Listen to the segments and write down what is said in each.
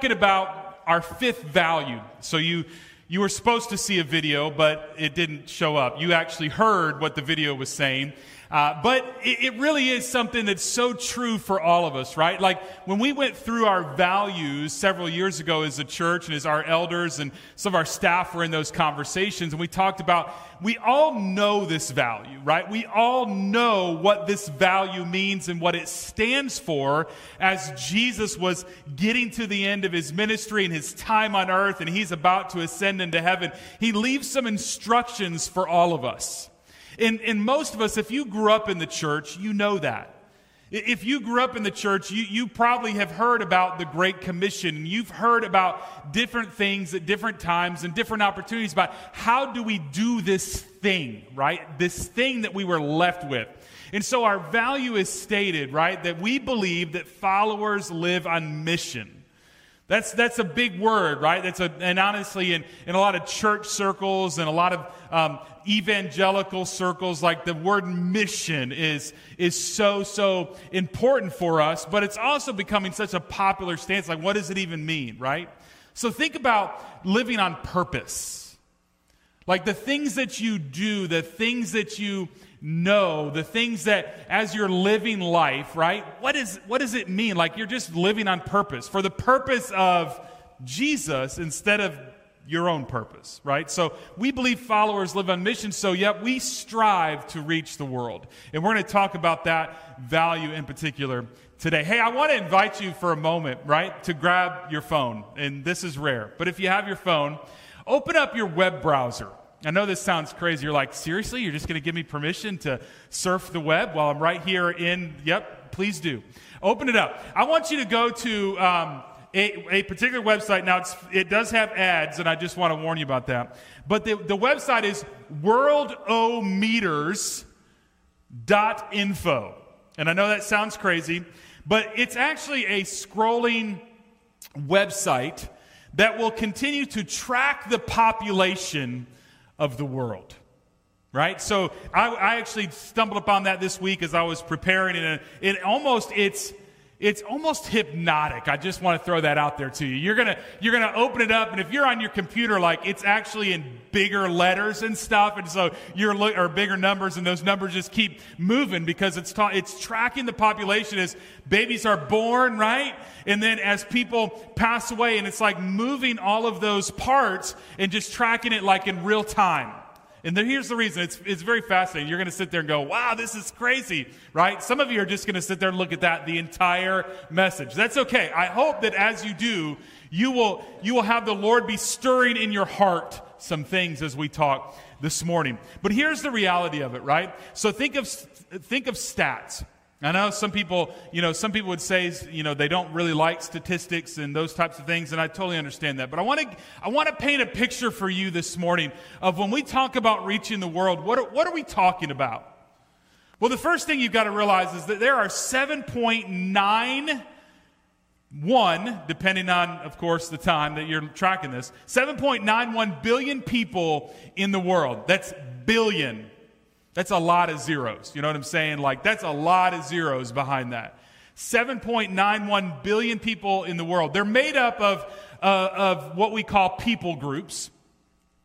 talking about our fifth value. So you you were supposed to see a video, but it didn't show up. You actually heard what the video was saying. Uh, but it, it, really is something that's so true for all of us, right? Like when we went through our values several years ago as a church and as our elders and some of our staff were in those conversations, and we talked about we all know this value, right? We all know what this value means and what it stands for as Jesus was getting to the end of his ministry and his time on earth and he's about to ascend into heaven. He leaves some instructions for all of us. And, and most of us, if you grew up in the church, you know that. If you grew up in the church, you, you probably have heard about the Great Commission and you've heard about different things at different times and different opportunities about how do we do this thing, right? This thing that we were left with. And so our value is stated, right? That we believe that followers live on mission. That's, that's a big word, right? That's a, and honestly, in, in a lot of church circles and a lot of um, evangelical circles, like the word mission is, is so, so important for us, but it's also becoming such a popular stance. Like, what does it even mean, right? So think about living on purpose. Like the things that you do, the things that you know, the things that as you're living life, right? What, is, what does it mean? Like you're just living on purpose for the purpose of Jesus instead of your own purpose, right? So we believe followers live on mission, so yet we strive to reach the world. And we're going to talk about that value in particular today. Hey, I want to invite you for a moment, right, to grab your phone. And this is rare, but if you have your phone, open up your web browser I know this sounds crazy. You're like, seriously? You're just going to give me permission to surf the web while I'm right here in, yep, please do. Open it up. I want you to go to um, a, a, particular website. Now, it does have ads, and I just want to warn you about that. But the, the website is worldometers.info. And I know that sounds crazy, but it's actually a scrolling website that will continue to track the population of the world. Right? So I, I actually stumbled upon that this week as I was preparing, and it almost, it's, it's almost hypnotic. I just want to throw that out there to you. You're gonna you're gonna open it up, and if you're on your computer, like it's actually in bigger letters and stuff, and so you're look or bigger numbers, and those numbers just keep moving because it's ta- it's tracking the population as babies are born, right, and then as people pass away, and it's like moving all of those parts and just tracking it like in real time. And here's the reason it's, it's very fascinating. You're going to sit there and go, wow, this is crazy, right? Some of you are just going to sit there and look at that the entire message. That's okay. I hope that as you do, you will, you will have the Lord be stirring in your heart some things as we talk this morning. But here's the reality of it, right? So think of, think of stats. I know some people, you know, some people would say, you know, they don't really like statistics and those types of things, and I totally understand that. But I want to, I want to paint a picture for you this morning of when we talk about reaching the world, what are, what are we talking about? Well, the first thing you've got to realize is that there are 7.91, depending on, of course, the time that you're tracking this, 7.91 billion people in the world. That's billion. That's a lot of zeros. You know what I'm saying? Like, that's a lot of zeros behind that. 7.91 billion people in the world. They're made up of, uh, of what we call people groups.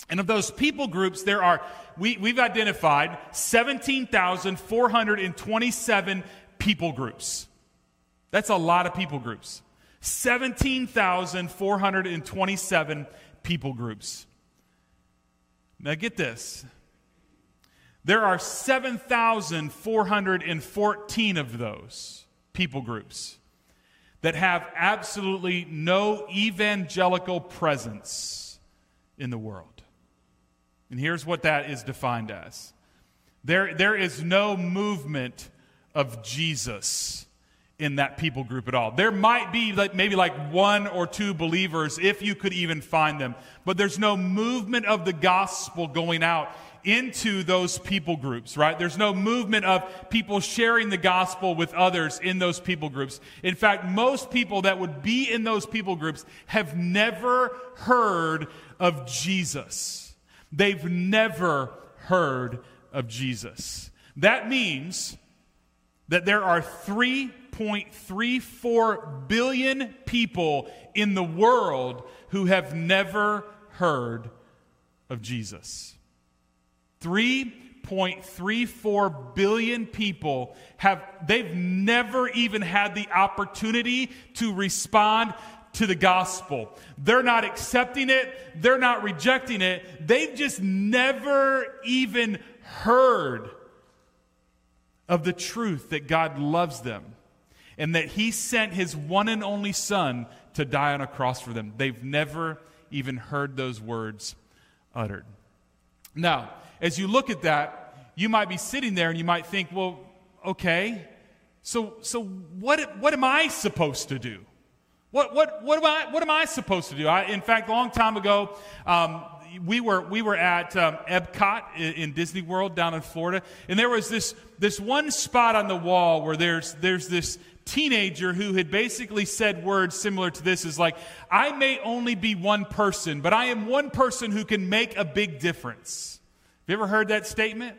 And of those people groups, there are, we, we've identified 17,427 people groups. That's a lot of people groups. 17,427 people groups. Now get this there are 7,414 of those people groups that have absolutely no evangelical presence in the world. And here's what that is defined as there, there is no movement of Jesus in that people group at all. There might be like, maybe like one or two believers if you could even find them, but there's no movement of the gospel going out into those people groups, right? There's no movement of people sharing the gospel with others in those people groups. In fact, most people that would be in those people groups have never heard of Jesus. They've never heard of Jesus. That means that there are 3.34 billion people in the world who have never heard of Jesus. 3.34 billion people have they've never even had the opportunity to respond to the gospel. They're not accepting it, they're not rejecting it. They've just never even heard of the truth that God loves them and that He sent His one and only Son to die on a cross for them. They've never even heard those words uttered. Now, as you look at that, you might be sitting there and you might think, well, okay, so, so what, what am I supposed to do? What, what, what, am, I, what am I supposed to do? I, in fact, a long time ago, um, we were, we were at um, Epcot in, in, Disney World down in Florida, and there was this, this one spot on the wall where there's, there's this teenager who had basically said words similar to this is like, I may only be one person, but I am one person who can make a big difference. Have you ever heard that statement?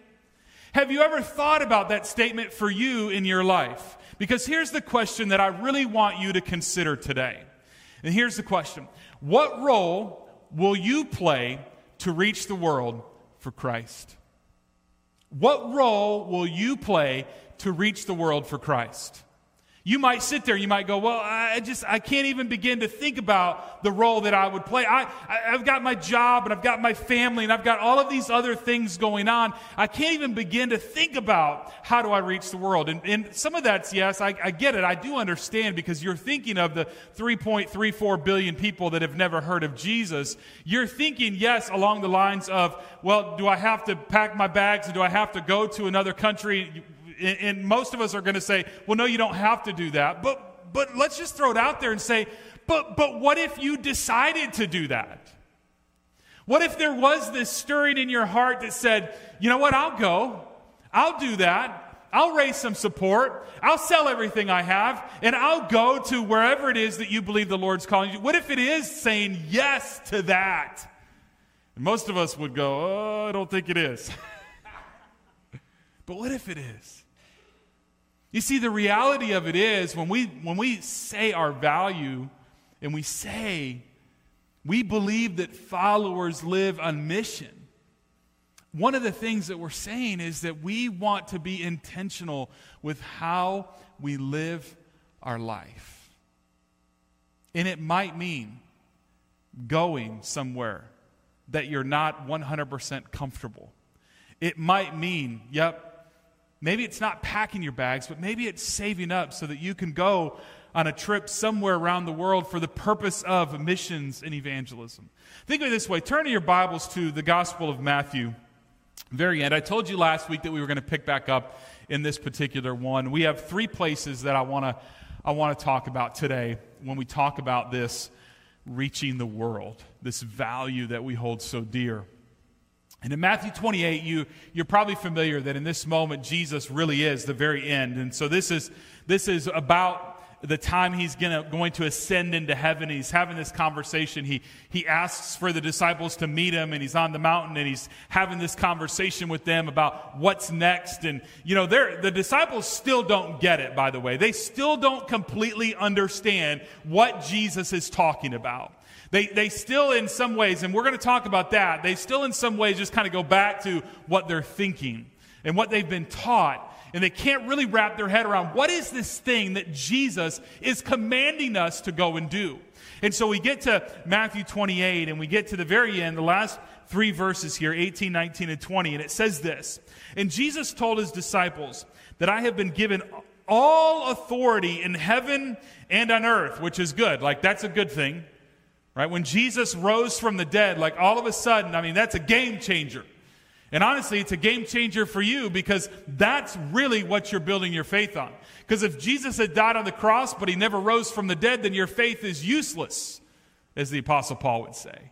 Have you ever thought about that statement for you in your life? Because here's the question that I really want you to consider today. And here's the question What role will you play to reach the world for Christ? What role will you play to reach the world for Christ? You might sit there, you might go, Well, I just, I can't even begin to think about the role that I would play. I, I, have got my job and I've got my family and I've got all of these other things going on. I can't even begin to think about how do I reach the world. And, and some of that's, yes, I, I get it. I do understand because you're thinking of the 3.34 billion people that have never heard of Jesus. You're thinking, yes, along the lines of, well, do I have to pack my bags and do I have to go to another country? And most of us are going to say, well, no, you don't have to do that. But, but let's just throw it out there and say, but, but what if you decided to do that? What if there was this stirring in your heart that said, you know what, I'll go, I'll do that. I'll raise some support. I'll sell everything I have and I'll go to wherever it is that you believe the Lord's calling you. What if it is saying yes to that? And most of us would go, Oh, I don't think it is. but what if it is? You see, the reality of it is when we, when we say our value and we say we believe that followers live on mission, one of the things that we're saying is that we want to be intentional with how we live our life. And it might mean going somewhere that you're not 100% comfortable. It might mean, yep, Maybe it's not packing your bags, but maybe it's saving up so that you can go on a trip somewhere around the world for the purpose of missions and evangelism. Think of it this way turn your Bibles to the Gospel of Matthew, very end. I told you last week that we were going to pick back up in this particular one. We have three places that I want to I want to talk about today when we talk about this reaching the world, this value that we hold so dear. And in Matthew 28, you, you're probably familiar that in this moment, Jesus really is the very end. And so this is, this is about the time he's gonna, going to ascend into heaven. He's having this conversation. He, he asks for the disciples to meet him, and he's on the mountain, and he's having this conversation with them about what's next. And, you know, the disciples still don't get it, by the way. They still don't completely understand what Jesus is talking about. They, they still, in some ways, and we're going to talk about that, they still, in some ways, just kind of go back to what they're thinking and what they've been taught. And they can't really wrap their head around what is this thing that Jesus is commanding us to go and do. And so we get to Matthew 28 and we get to the very end, the last three verses here 18, 19, and 20. And it says this And Jesus told his disciples that I have been given all authority in heaven and on earth, which is good. Like, that's a good thing. Right? When Jesus rose from the dead, like all of a sudden, I mean, that's a game changer. And honestly, it's a game changer for you because that's really what you're building your faith on. Because if Jesus had died on the cross, but he never rose from the dead, then your faith is useless, as the Apostle Paul would say.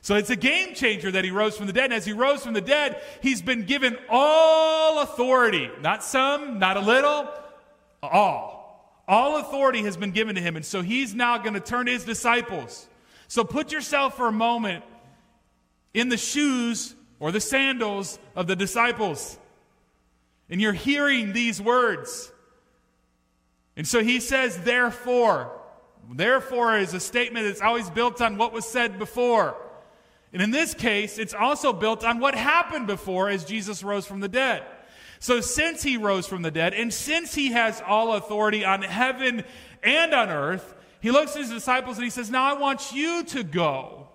So it's a game changer that he rose from the dead. And as he rose from the dead, he's been given all authority. Not some, not a little, all. All authority has been given to him. And so he's now going to turn to his disciples so put yourself for a moment in the shoes or the sandals of the disciples. And you're hearing these words. And so he says, therefore. Therefore is a statement that's always built on what was said before. And in this case, it's also built on what happened before as Jesus rose from the dead. So since he rose from the dead, and since he has all authority on heaven and on earth, he looks at his disciples and he says, Now I want you to go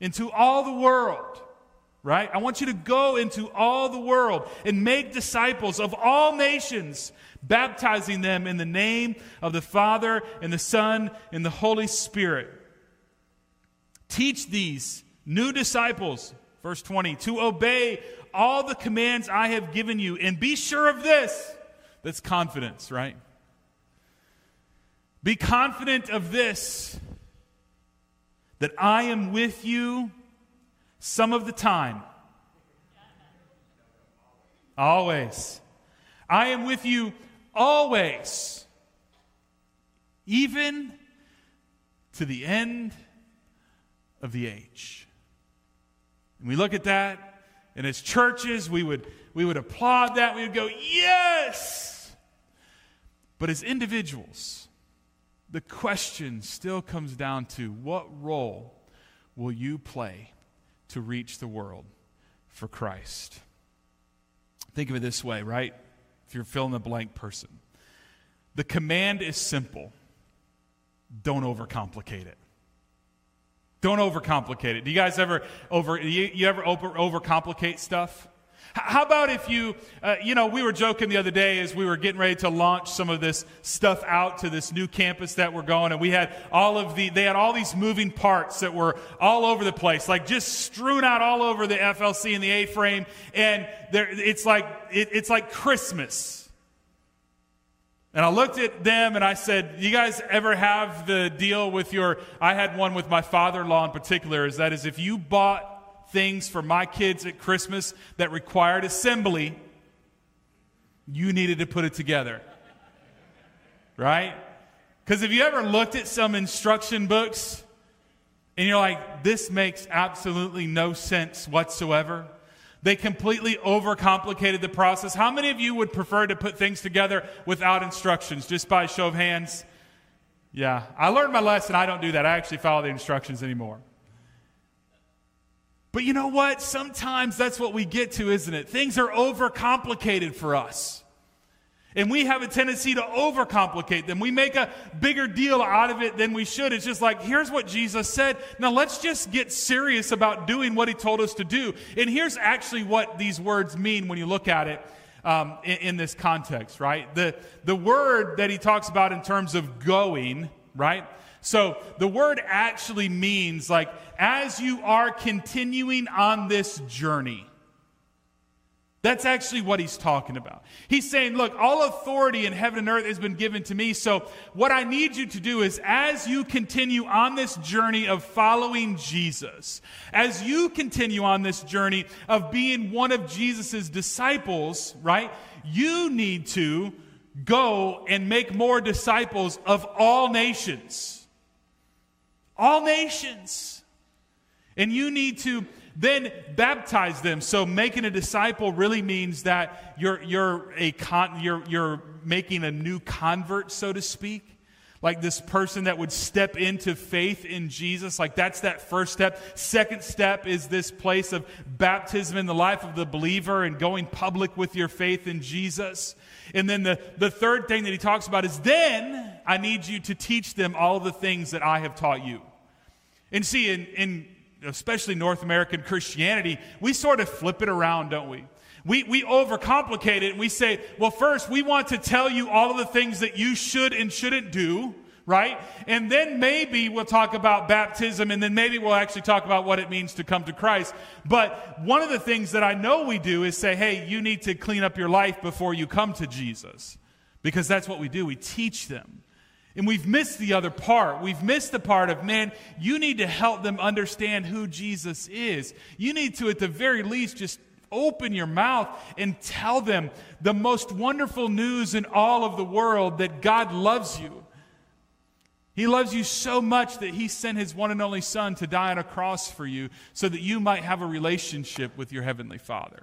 into all the world, right? I want you to go into all the world and make disciples of all nations, baptizing them in the name of the Father and the Son and the Holy Spirit. Teach these new disciples, verse 20, to obey all the commands I have given you, and be sure of this. That's confidence, right? Be confident of this that I am with you some of the time. Always. I am with you always, even to the end of the age. And we look at that, and as churches, we would, we would applaud that. We would go, yes! But as individuals, the question still comes down to what role will you play to reach the world for Christ? Think of it this way, right? If you're fill in the blank person, the command is simple don't overcomplicate it. Don't overcomplicate it. Do you guys ever over you, you ever over, overcomplicate stuff? How about if you, uh, you know, we were joking the other day as we were getting ready to launch some of this stuff out to this new campus that we're going, and we had all of the, they had all these moving parts that were all over the place, like just strewn out all over the FLC and the A-frame, and there, it's like, it, it's like Christmas. And I looked at them and I said, You guys ever have the deal with your. I had one with my father in law in particular, is that is if you bought things for my kids at Christmas that required assembly, you needed to put it together. Right? Because if you ever looked at some instruction books and you're like, This makes absolutely no sense whatsoever? They completely overcomplicated the process. How many of you would prefer to put things together without instructions, just by show of hands? Yeah, I learned my lesson. I don't do that. I actually follow the instructions anymore. But you know what? Sometimes that's what we get to, isn't it? Things are overcomplicated for us. And we have a tendency to overcomplicate them. We make a bigger deal out of it than we should. It's just like, here's what Jesus said. Now let's just get serious about doing what he told us to do. And here's actually what these words mean when you look at it um, in, in this context, right? The, the word that he talks about in terms of going, right? So the word actually means like, as you are continuing on this journey. That's actually what he's talking about. He's saying, Look, all authority in heaven and earth has been given to me. So, what I need you to do is, as you continue on this journey of following Jesus, as you continue on this journey of being one of Jesus' disciples, right, you need to go and make more disciples of all nations. All nations. And you need to then baptize them. So making a disciple really means that you're, you're, a con, you're, you're making a new convert, so to speak. Like this person that would step into faith in Jesus. Like that's that first step. Second step is this place of baptism in the life of the believer and going public with your faith in Jesus. And then the, the third thing that he talks about is then I need you to teach them all the things that I have taught you. And see, in, in especially North American Christianity, we sort of flip it around, don't we? We, we overcomplicate it and we say, well, first, we want to tell you all of the things that you should and shouldn't do, right? And then maybe we'll talk about baptism and then maybe we'll actually talk about what it means to come to Christ. But one of the things that I know we do is say, hey, you need to clean up your life before you come to Jesus. Because that's what we do. We teach them. And we've missed the other part. We've missed the part of, man, you need to help them understand who Jesus is. You need to, at the very least, just open your mouth and tell them the most wonderful news in all of the world that God loves you. He loves you so much that He sent His one and only Son to die on a cross for you so that you might have a relationship with your Heavenly Father.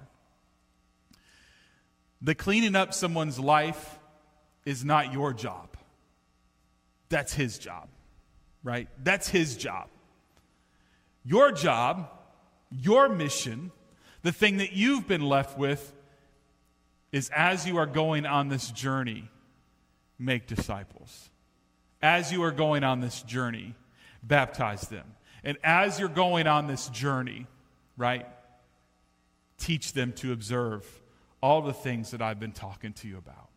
The cleaning up someone's life is not your job. That's his job, right? That's his job. Your job, your mission, the thing that you've been left with is as you are going on this journey, make disciples. As you are going on this journey, baptize them. And as you're going on this journey, right, teach them to observe all the things that I've been talking to you about.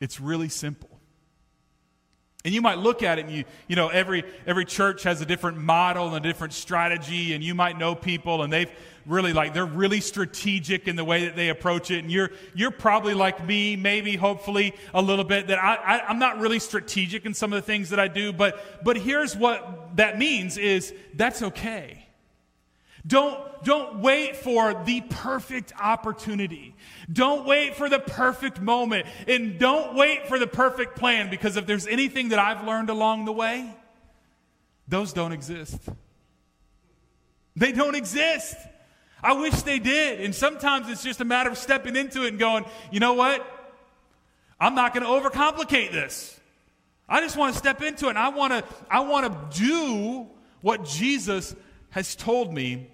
It's really simple. And you might look at it and you, you know, every, every church has a different model and a different strategy, and you might know people and they've really like, they're really strategic in the way that they approach it. And you're, you're probably like me, maybe, hopefully, a little bit, that I, I, I'm not really strategic in some of the things that I do, but, but here's what that means is that's okay. Don't, don't wait for the perfect opportunity. Don't wait for the perfect moment. And don't wait for the perfect plan because if there's anything that I've learned along the way, those don't exist. They don't exist. I wish they did. And sometimes it's just a matter of stepping into it and going, you know what? I'm not going to overcomplicate this. I just want to step into it I want to I want to do what Jesus has told me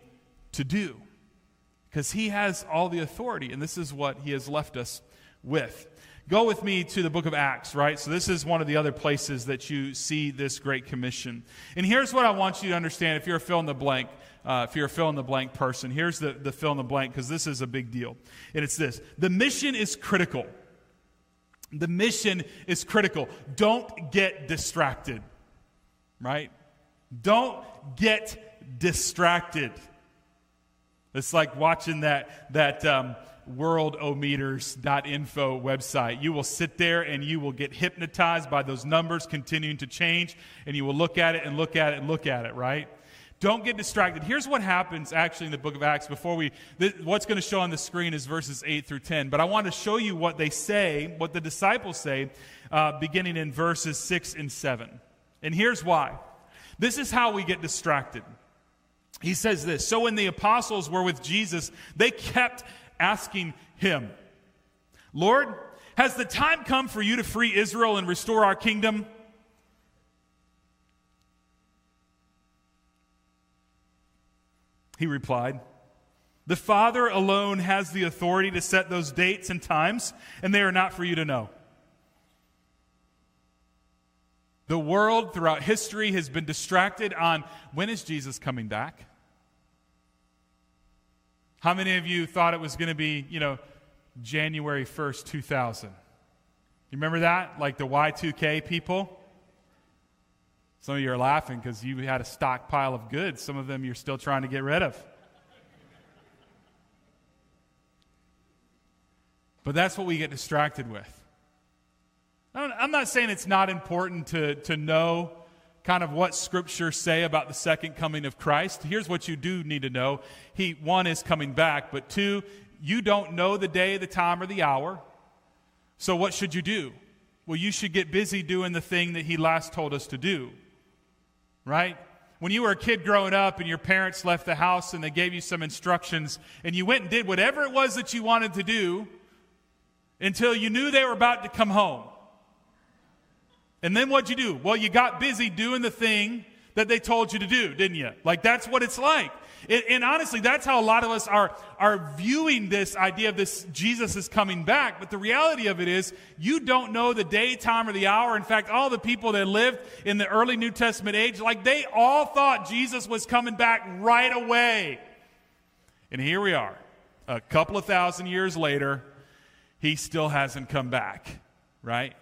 to do because he has all the authority, and this is what he has left us with. Go with me to the book of Acts, right? So, this is one of the other places that you see this Great Commission. And here's what I want you to understand if you're a fill in the blank. Uh, if you're a fill in the blank person, here's the, the fill in the blank because this is a big deal. And it's this the mission is critical. The mission is critical. Don't get distracted, right? Don't get distracted. It's like watching that, that um, worldometers.info website. You will sit there and you will get hypnotized by those numbers continuing to change, and you will look at it and look at it and look at it, right? Don't get distracted. Here's what happens actually in the book of Acts before we, th- what's going to show on the screen is verses 8 through 10. But I want to show you what they say, what the disciples say, uh, beginning in verses 6 and 7. And here's why. This is how we get distracted he says this So when the apostles were with Jesus, they kept asking him, Lord, has the time come for you to free Israel and restore our kingdom? He replied, The Father alone has the authority to set those dates and times, and they are not for you to know. The world throughout history has been distracted on when is Jesus coming back? How many of you thought it was going to be, you know, January 1st, 2000? You remember that? Like the Y2K people? Some of you are laughing because you had a stockpile of goods. Some of them you're still trying to get rid of. But that's what we get distracted with. I'm not saying it's not important to, to know kind of what scriptures say about the second coming of Christ. Here's what you do need to know. He one is coming back, but two, you don't know the day, the time or the hour. So what should you do? Well, you should get busy doing the thing that he last told us to do. Right? When you were a kid growing up and your parents left the house and they gave you some instructions and you went and did whatever it was that you wanted to do until you knew they were about to come home. And then what'd you do? Well, you got busy doing the thing that they told you to do, didn't you? Like, that's what it's like. And, and, honestly, that's how a lot of us are, are viewing this idea of this Jesus is coming back. But the reality of it is, you don't know the day, time, or the hour. In fact, all the people that lived in the early New Testament age, like, they all thought Jesus was coming back right away. And here we are, a couple of thousand years later, he still hasn't come back, right?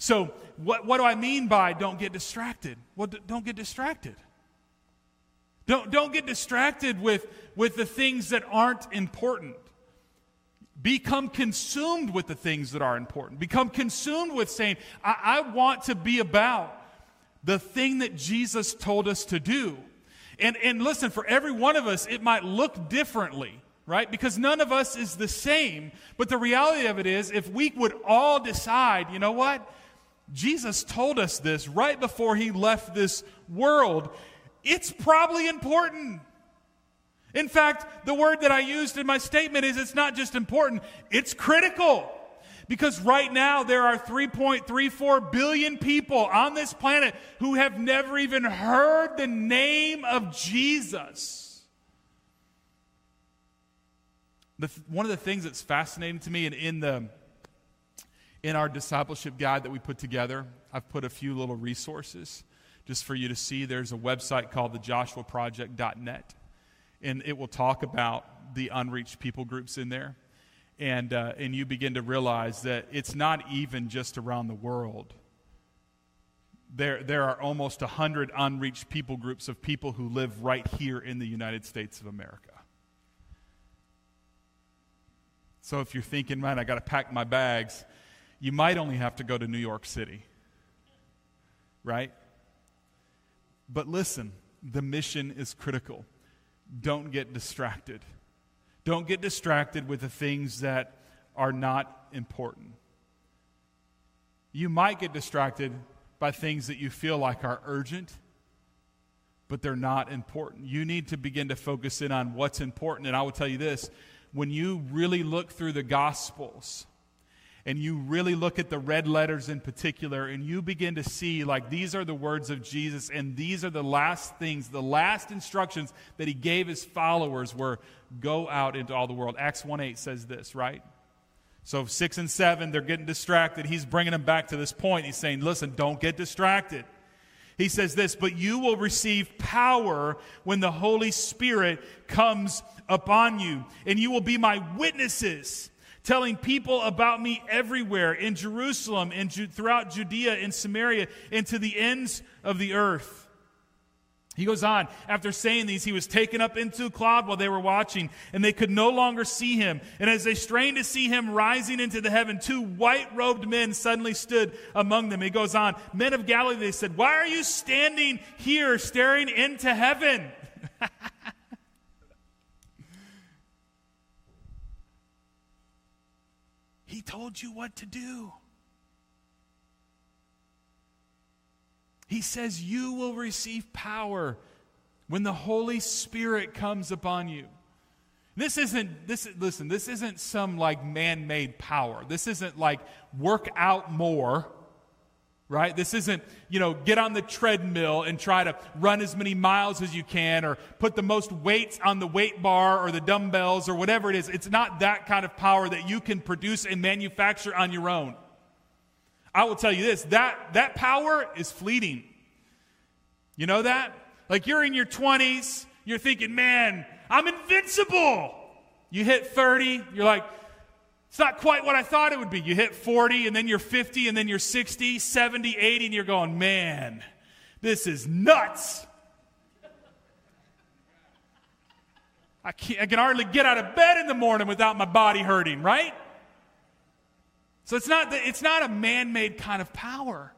So, what, what do I mean by don't get distracted? Well, don't get distracted. Don't, don't get distracted with, with the things that aren't important. Become consumed with the things that are important. Become consumed with saying, I, I want to be about the thing that Jesus told us to do. And, and listen, for every one of us, it might look differently right? Because none of us is the same. But the reality of it is, if we would all decide, you know what? Jesus told us this right before he left this world. It's probably important. In fact, the word that I used in my statement is it's not just important, it's critical. Because right now there are 3.34 billion people on this planet who have never even heard the name of Jesus. The, one of the things that's fascinating to me, and in the in our discipleship guide that we put together, I've put a few little resources just for you to see. There's a website called thejoshuaproject.net, and it will talk about the unreached people groups in there. And, uh, and you begin to realize that it's not even just around the world. There, there are almost 100 unreached people groups of people who live right here in the United States of America. So if you're thinking, man, I got to pack my bags, you might only have to go to New York City. Right? But listen, the mission is critical. Don't get distracted. Don't get distracted with the things that are not important. You might get distracted by things that you feel like are urgent, but they're not important. You need to begin to focus in on what's important. And I will tell you this when you really look through the Gospels, and you really look at the red letters in particular and you begin to see like these are the words of Jesus and these are the last things, the last instructions that he gave his followers were go out into all the world. Acts 1 8 says this, right? So 6 and 7, they're getting distracted. He's bringing them back to this point. He's saying, listen, don't get distracted. He says this, but you will receive power when the Holy Spirit comes upon you, and you will be my witnesses telling people about me everywhere in Jerusalem, and Ju- throughout Judea, in Samaria, and to the ends of the earth. He goes on, after saying these, he was taken up into a cloud while they were watching, and they could no longer see him. And as they strained to see him rising into the heaven, two white robed men suddenly stood among them. He goes on, Men of Galilee, they said, Why are you standing here staring into heaven? He told you what to do. He says, You will receive power when the Holy Spirit comes upon you. This isn't, this, listen, this isn't some like man made power. This isn't like work out more right? This isn't, you know, get on the treadmill and try to run as many miles as you can or put the most weights on the weight bar or the dumbbells or whatever it is. It's not that kind of power that you can produce and manufacture on your own. I will tell you this that, that power is fleeting. You know that? Like you're in your 20s, you're thinking, man, I'm invincible. You hit 30, you're like, it's not quite what I thought it would be. You hit 40 and then you're 50 and then you're 60, 70, 80, and you're going, man, this is nuts. I, I can hardly get out of bed in the morning without my body hurting, right? So it's not, the, it's not a man made kind of power.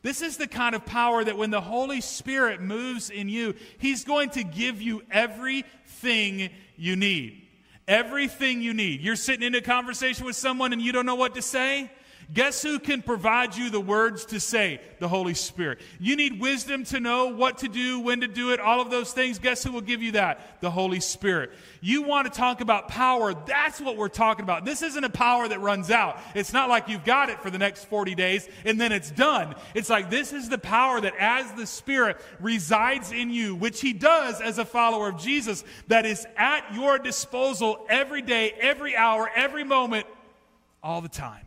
This is the kind of power that when the Holy Spirit moves in you, He's going to give you everything you need. Everything you need. You're sitting in a conversation with someone and you don't know what to say? Guess who can provide you the words to say? The Holy Spirit. You need wisdom to know what to do, when to do it, all of those things. Guess who will give you that? The Holy Spirit. You want to talk about power, that's what we're talking about. This isn't a power that runs out. It's not like you've got it for the next 40 days and then it's done. It's like this is the power that as the Spirit resides in you, which He does as a follower of Jesus, that is at your disposal every day, every hour, every moment, all the time.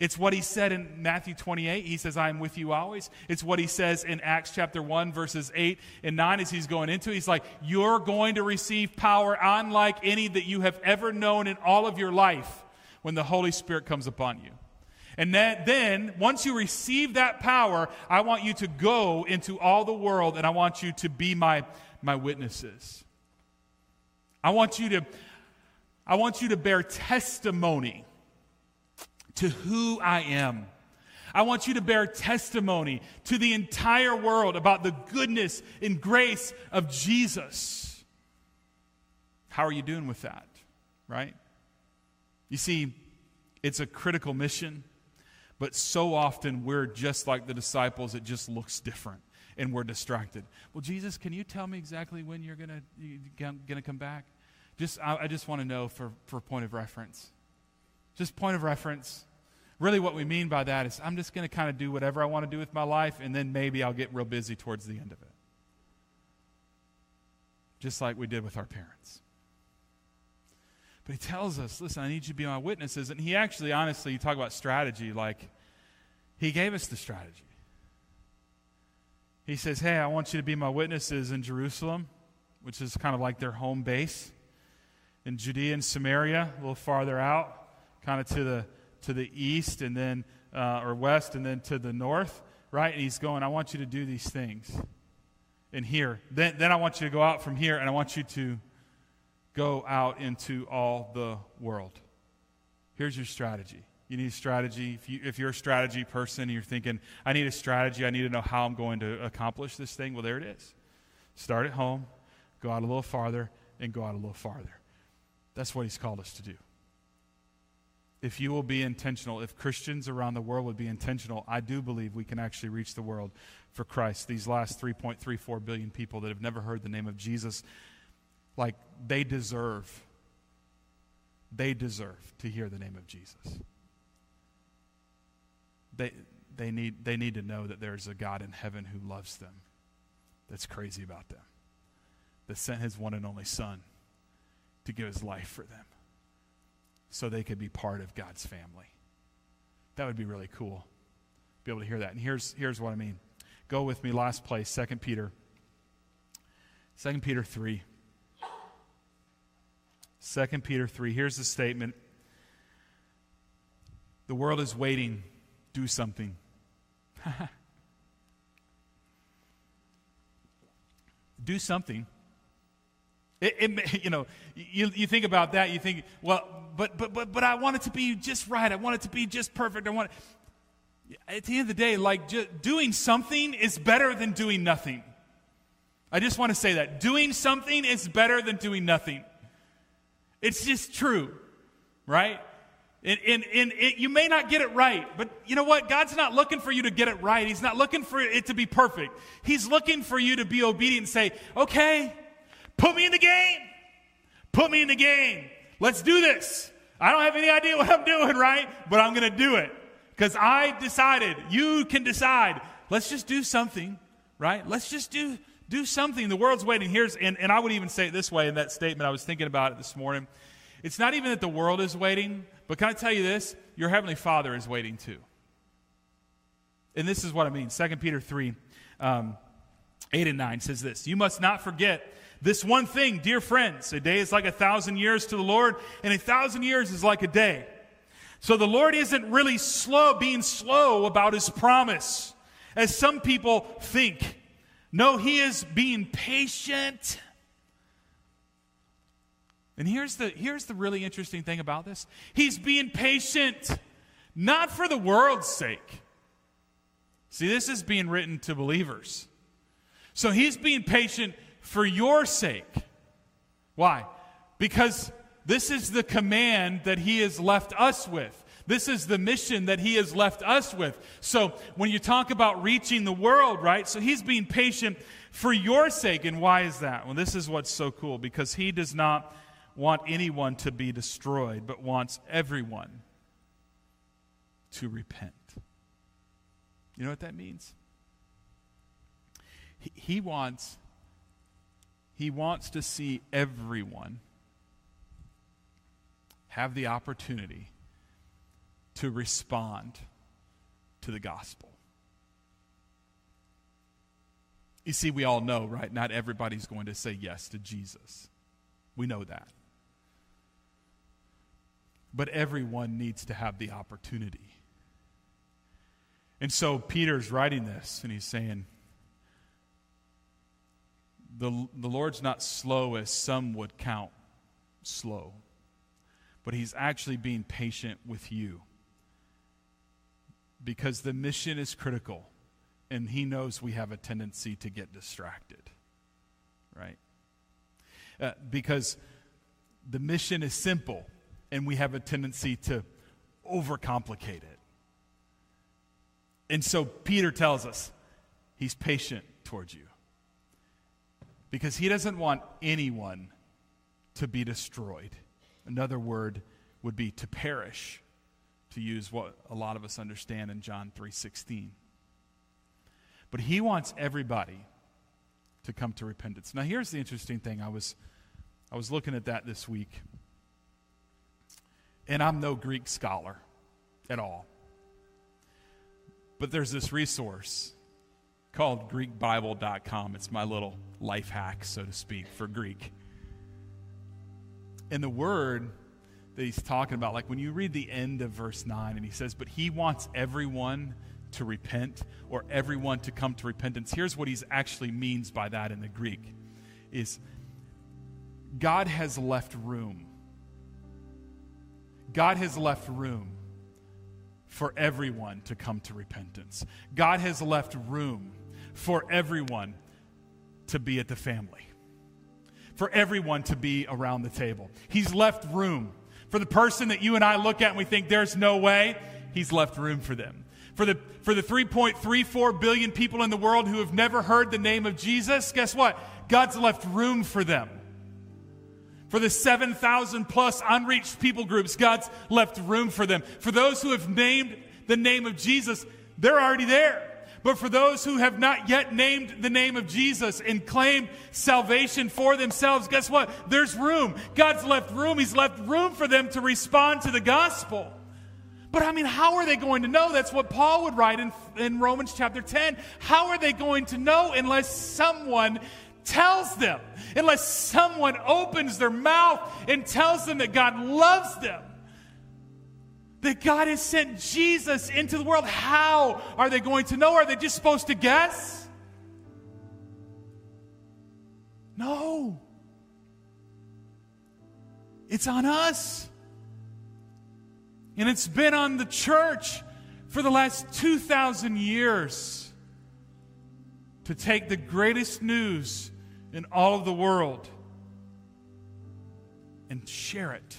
It's what he said in Matthew 28. He says, I am with you always. It's what he says in Acts chapter 1, verses 8 and 9 as he's going into. He's like, You're going to receive power unlike any that you have ever known in all of your life when the Holy Spirit comes upon you. And that, then, once you receive that power, I want you to go into all the world and I want you to be my, my witnesses. I want you to, I want you to bear testimony to who I am. I want you to bear testimony to the entire world about the goodness and grace of Jesus. How are you doing with that? Right? You see, it's a critical mission, but so often we're just like the disciples, it just looks different and we're distracted. Well, Jesus, can you tell me exactly when you're going to come back? Just, I, I just want to know for, for point of reference. Just point of reference. Really, what we mean by that is I'm just going to kind of do whatever I want to do with my life, and then maybe I'll get real busy towards the end of it. Just like we did with our parents. But he tells us, listen, I need you to be my witnesses. And he actually, honestly, you talk about strategy, like, he gave us the strategy. He says, Hey, I want you to be my witnesses in Jerusalem, which is kind of like their home base, in Judea and Samaria, a little farther out, kind of to the, to the east and then, uh, or west and then to the north, right? And he's going, I want you to do these things in here. Then, then I want you to go out from here and I want you to go out into all the world. Here's your strategy. You need a strategy. If, you, if you're a strategy person and you're thinking, I need a strategy, I need to know how I'm going to accomplish this thing, well, there it is. Start at home, go out a little farther, and go out a little farther. That's what he's called us to do. If you will be intentional, if Christians around the world would be intentional, I do believe we can actually reach the world for Christ. These last 3.34 billion people that have never heard the name of Jesus, like they deserve, they deserve to hear the name of Jesus. They, they, need, they need to know that there's a God in heaven who loves them, that's crazy about them, that sent his one and only Son to give his life for them so they could be part of God's family. That would be really cool. Be able to hear that. And here's, here's what I mean. Go with me, last place, 2 Peter. 2 Peter 3. 2 Peter 3. Here's the statement The world is waiting. Do something. Do something. It, it, you know, you, you think about that, you think, well, but, but, but, but I want it to be just right. I want it to be just perfect. I want it. At the end of the day, like doing something is better than doing nothing. I just want to say that. Doing something is better than doing nothing. It's just true, right? And, and, and it, you may not get it right, but you know what? God's not looking for you to get it right. He's not looking for it to be perfect. He's looking for you to be obedient and say, okay, Put me in the game. Put me in the game. Let's do this. I don't have any idea what I'm doing, right? But I'm going to do it because I decided. You can decide. Let's just do something, right? Let's just do do something. The world's waiting. Here's and, and I would even say it this way in that statement. I was thinking about it this morning. It's not even that the world is waiting, but can I tell you this? Your heavenly Father is waiting too. And this is what I mean. 2 Peter 3, um, 8 and 9 says this You must not forget this one thing, dear friends, a day is like a thousand years to the Lord, and a thousand years is like a day. So the Lord isn't really slow, being slow about his promise, as some people think. No, he is being patient. And here's the, here's the really interesting thing about this He's being patient, not for the world's sake. See, this is being written to believers. So he's being patient for your sake. Why? Because this is the command that He has left us with. This is the mission that He has left us with. So when you talk about reaching the world, right? So He's being patient for your sake. And why is that? Well, this is what's so cool because He does not want anyone to be destroyed, but wants everyone to repent. You know what that means? He, he wants he wants to see everyone have the opportunity to respond to the gospel. You see, we all know, right? Not everybody's going to say yes to Jesus. We know that. But everyone needs to have the opportunity. And so Peter's writing this, and he's saying, the, the Lord's not slow as some would count slow, but He's actually being patient with you because the mission is critical and He knows we have a tendency to get distracted, right? Uh, because the mission is simple and we have a tendency to overcomplicate it. And so Peter tells us he's patient towards you because he doesn't want anyone to be destroyed. Another word would be to perish, to use what a lot of us understand in John 3:16. But he wants everybody to come to repentance. Now here's the interesting thing. I was I was looking at that this week. And I'm no Greek scholar at all. But there's this resource called GreekBible.com. It's my little life hack, so to speak, for Greek. And the word that he's talking about, like when you read the end of verse 9, and he says, But he wants everyone to repent or everyone to come to repentance. Here's what he actually means by that in the Greek is God has left room. God has left room for everyone to come to repentance. God has left room for everyone to be at the family, for everyone to be around the table. He's left room. For the person that you and I look at and we think there's no way, He's left room for them. For the, for the 3.34 billion people in the world who have never heard the name of Jesus, guess what? God's left room for them. For the 7,000 plus unreached people groups, God's left room for them. For those who have named the name of Jesus, they're already there. But for those who have not yet named the name of Jesus and claimed salvation for themselves, guess what? There's room. God's left room. He's left room for them to respond to the gospel. But I mean, how are they going to know? That's what Paul would write in, in Romans chapter 10. How are they going to know unless someone tells them, unless someone opens their mouth and tells them that God loves them, that God has sent Jesus into the world. How are they going to know? Are they just supposed to guess? No. It's on us. And it's been on the church for the last 2,000 years to take the greatest news in all of the world and share it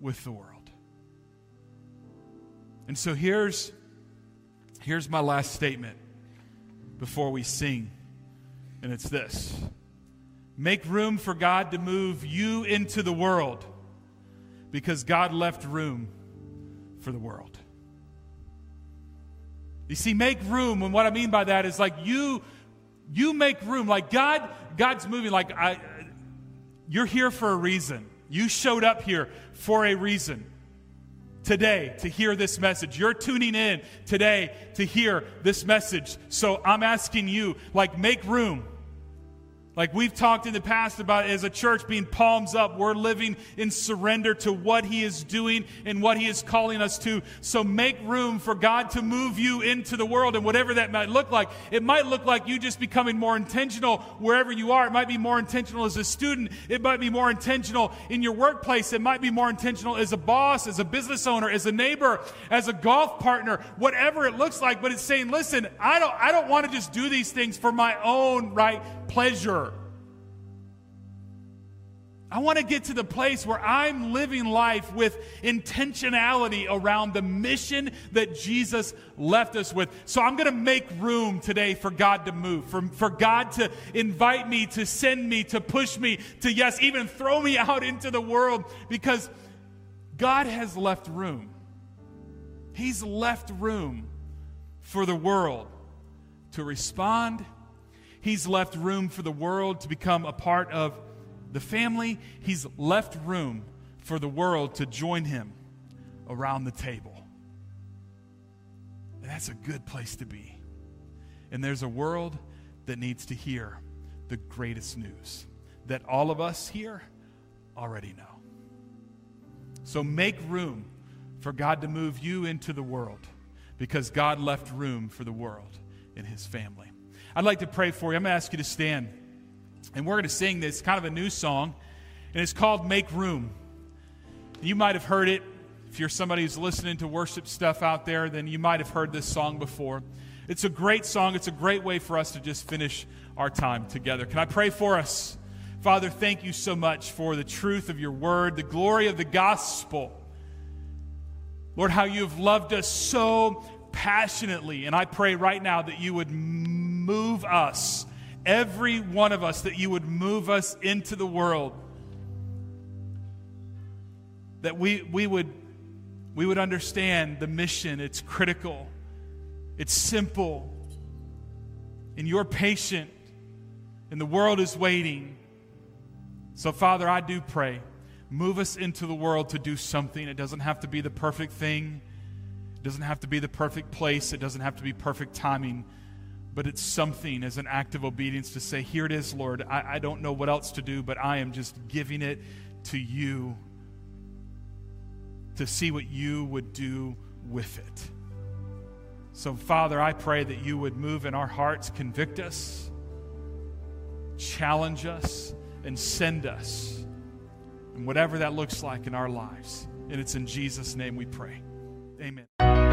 with the world. And so here's, here's my last statement before we sing, and it's this Make room for God to move you into the world because God left room for the world. You see, make room, and what I mean by that is like you you make room. Like God, God's moving. Like I, you're here for a reason. You showed up here for a reason today to hear this message. You're tuning in today to hear this message. So I'm asking you, like, make room like we've talked in the past about as a church being palms up, we're living in surrender to what He is doing and what He is calling us to. So make room for God to move you into the world and whatever that might look like. It might look like you just becoming more intentional wherever you are. It might be more intentional as a student. It might be more intentional in your workplace. It might be more intentional as a boss, as a business owner, as a neighbor, as a golf partner, whatever it looks like. But it's saying, listen, I don't, I don't want to just do these things for my own right pleasure. I want to get to the place where I'm living life with intentionality around the mission that Jesus left us with. So I'm going to make room today for God to move, for, for God to invite me, to send me, to push me, to, yes, even throw me out into the world because God has left room. He's left room for the world to respond. He's left room for the world to become a part of the family, he's left room for the world to join him around the table. And that's a good place to be. And there's a world that needs to hear the greatest news that all of us here already know. So make room for God to move you into the world because God left room for the world in his family. I'd like to pray for you. I'm going to ask you to stand. And we're going to sing this kind of a new song, and it's called Make Room. You might have heard it. If you're somebody who's listening to worship stuff out there, then you might have heard this song before. It's a great song. It's a great way for us to just finish our time together. Can I pray for us? Father, thank you so much for the truth of your word, the glory of the gospel. Lord, how you have loved us so passionately. And I pray right now that you would move us every one of us, that you would move us into the world. That we, we would we would understand the mission. It's critical, it's simple, and you're patient, and the world is waiting. So, Father, I do pray. Move us into the world to do something. It doesn't have to be the perfect thing, it doesn't have to be the perfect place, it doesn't have to be perfect timing, but it's something as an act of obedience to say, Here it is, Lord. I, I don't know what else to do, but I am just giving it to you to see what you would do with it. So, Father, I pray that you would move in our hearts, convict us, challenge us, and send us, and whatever that looks like in our lives. And it's in Jesus' name we pray. Amen.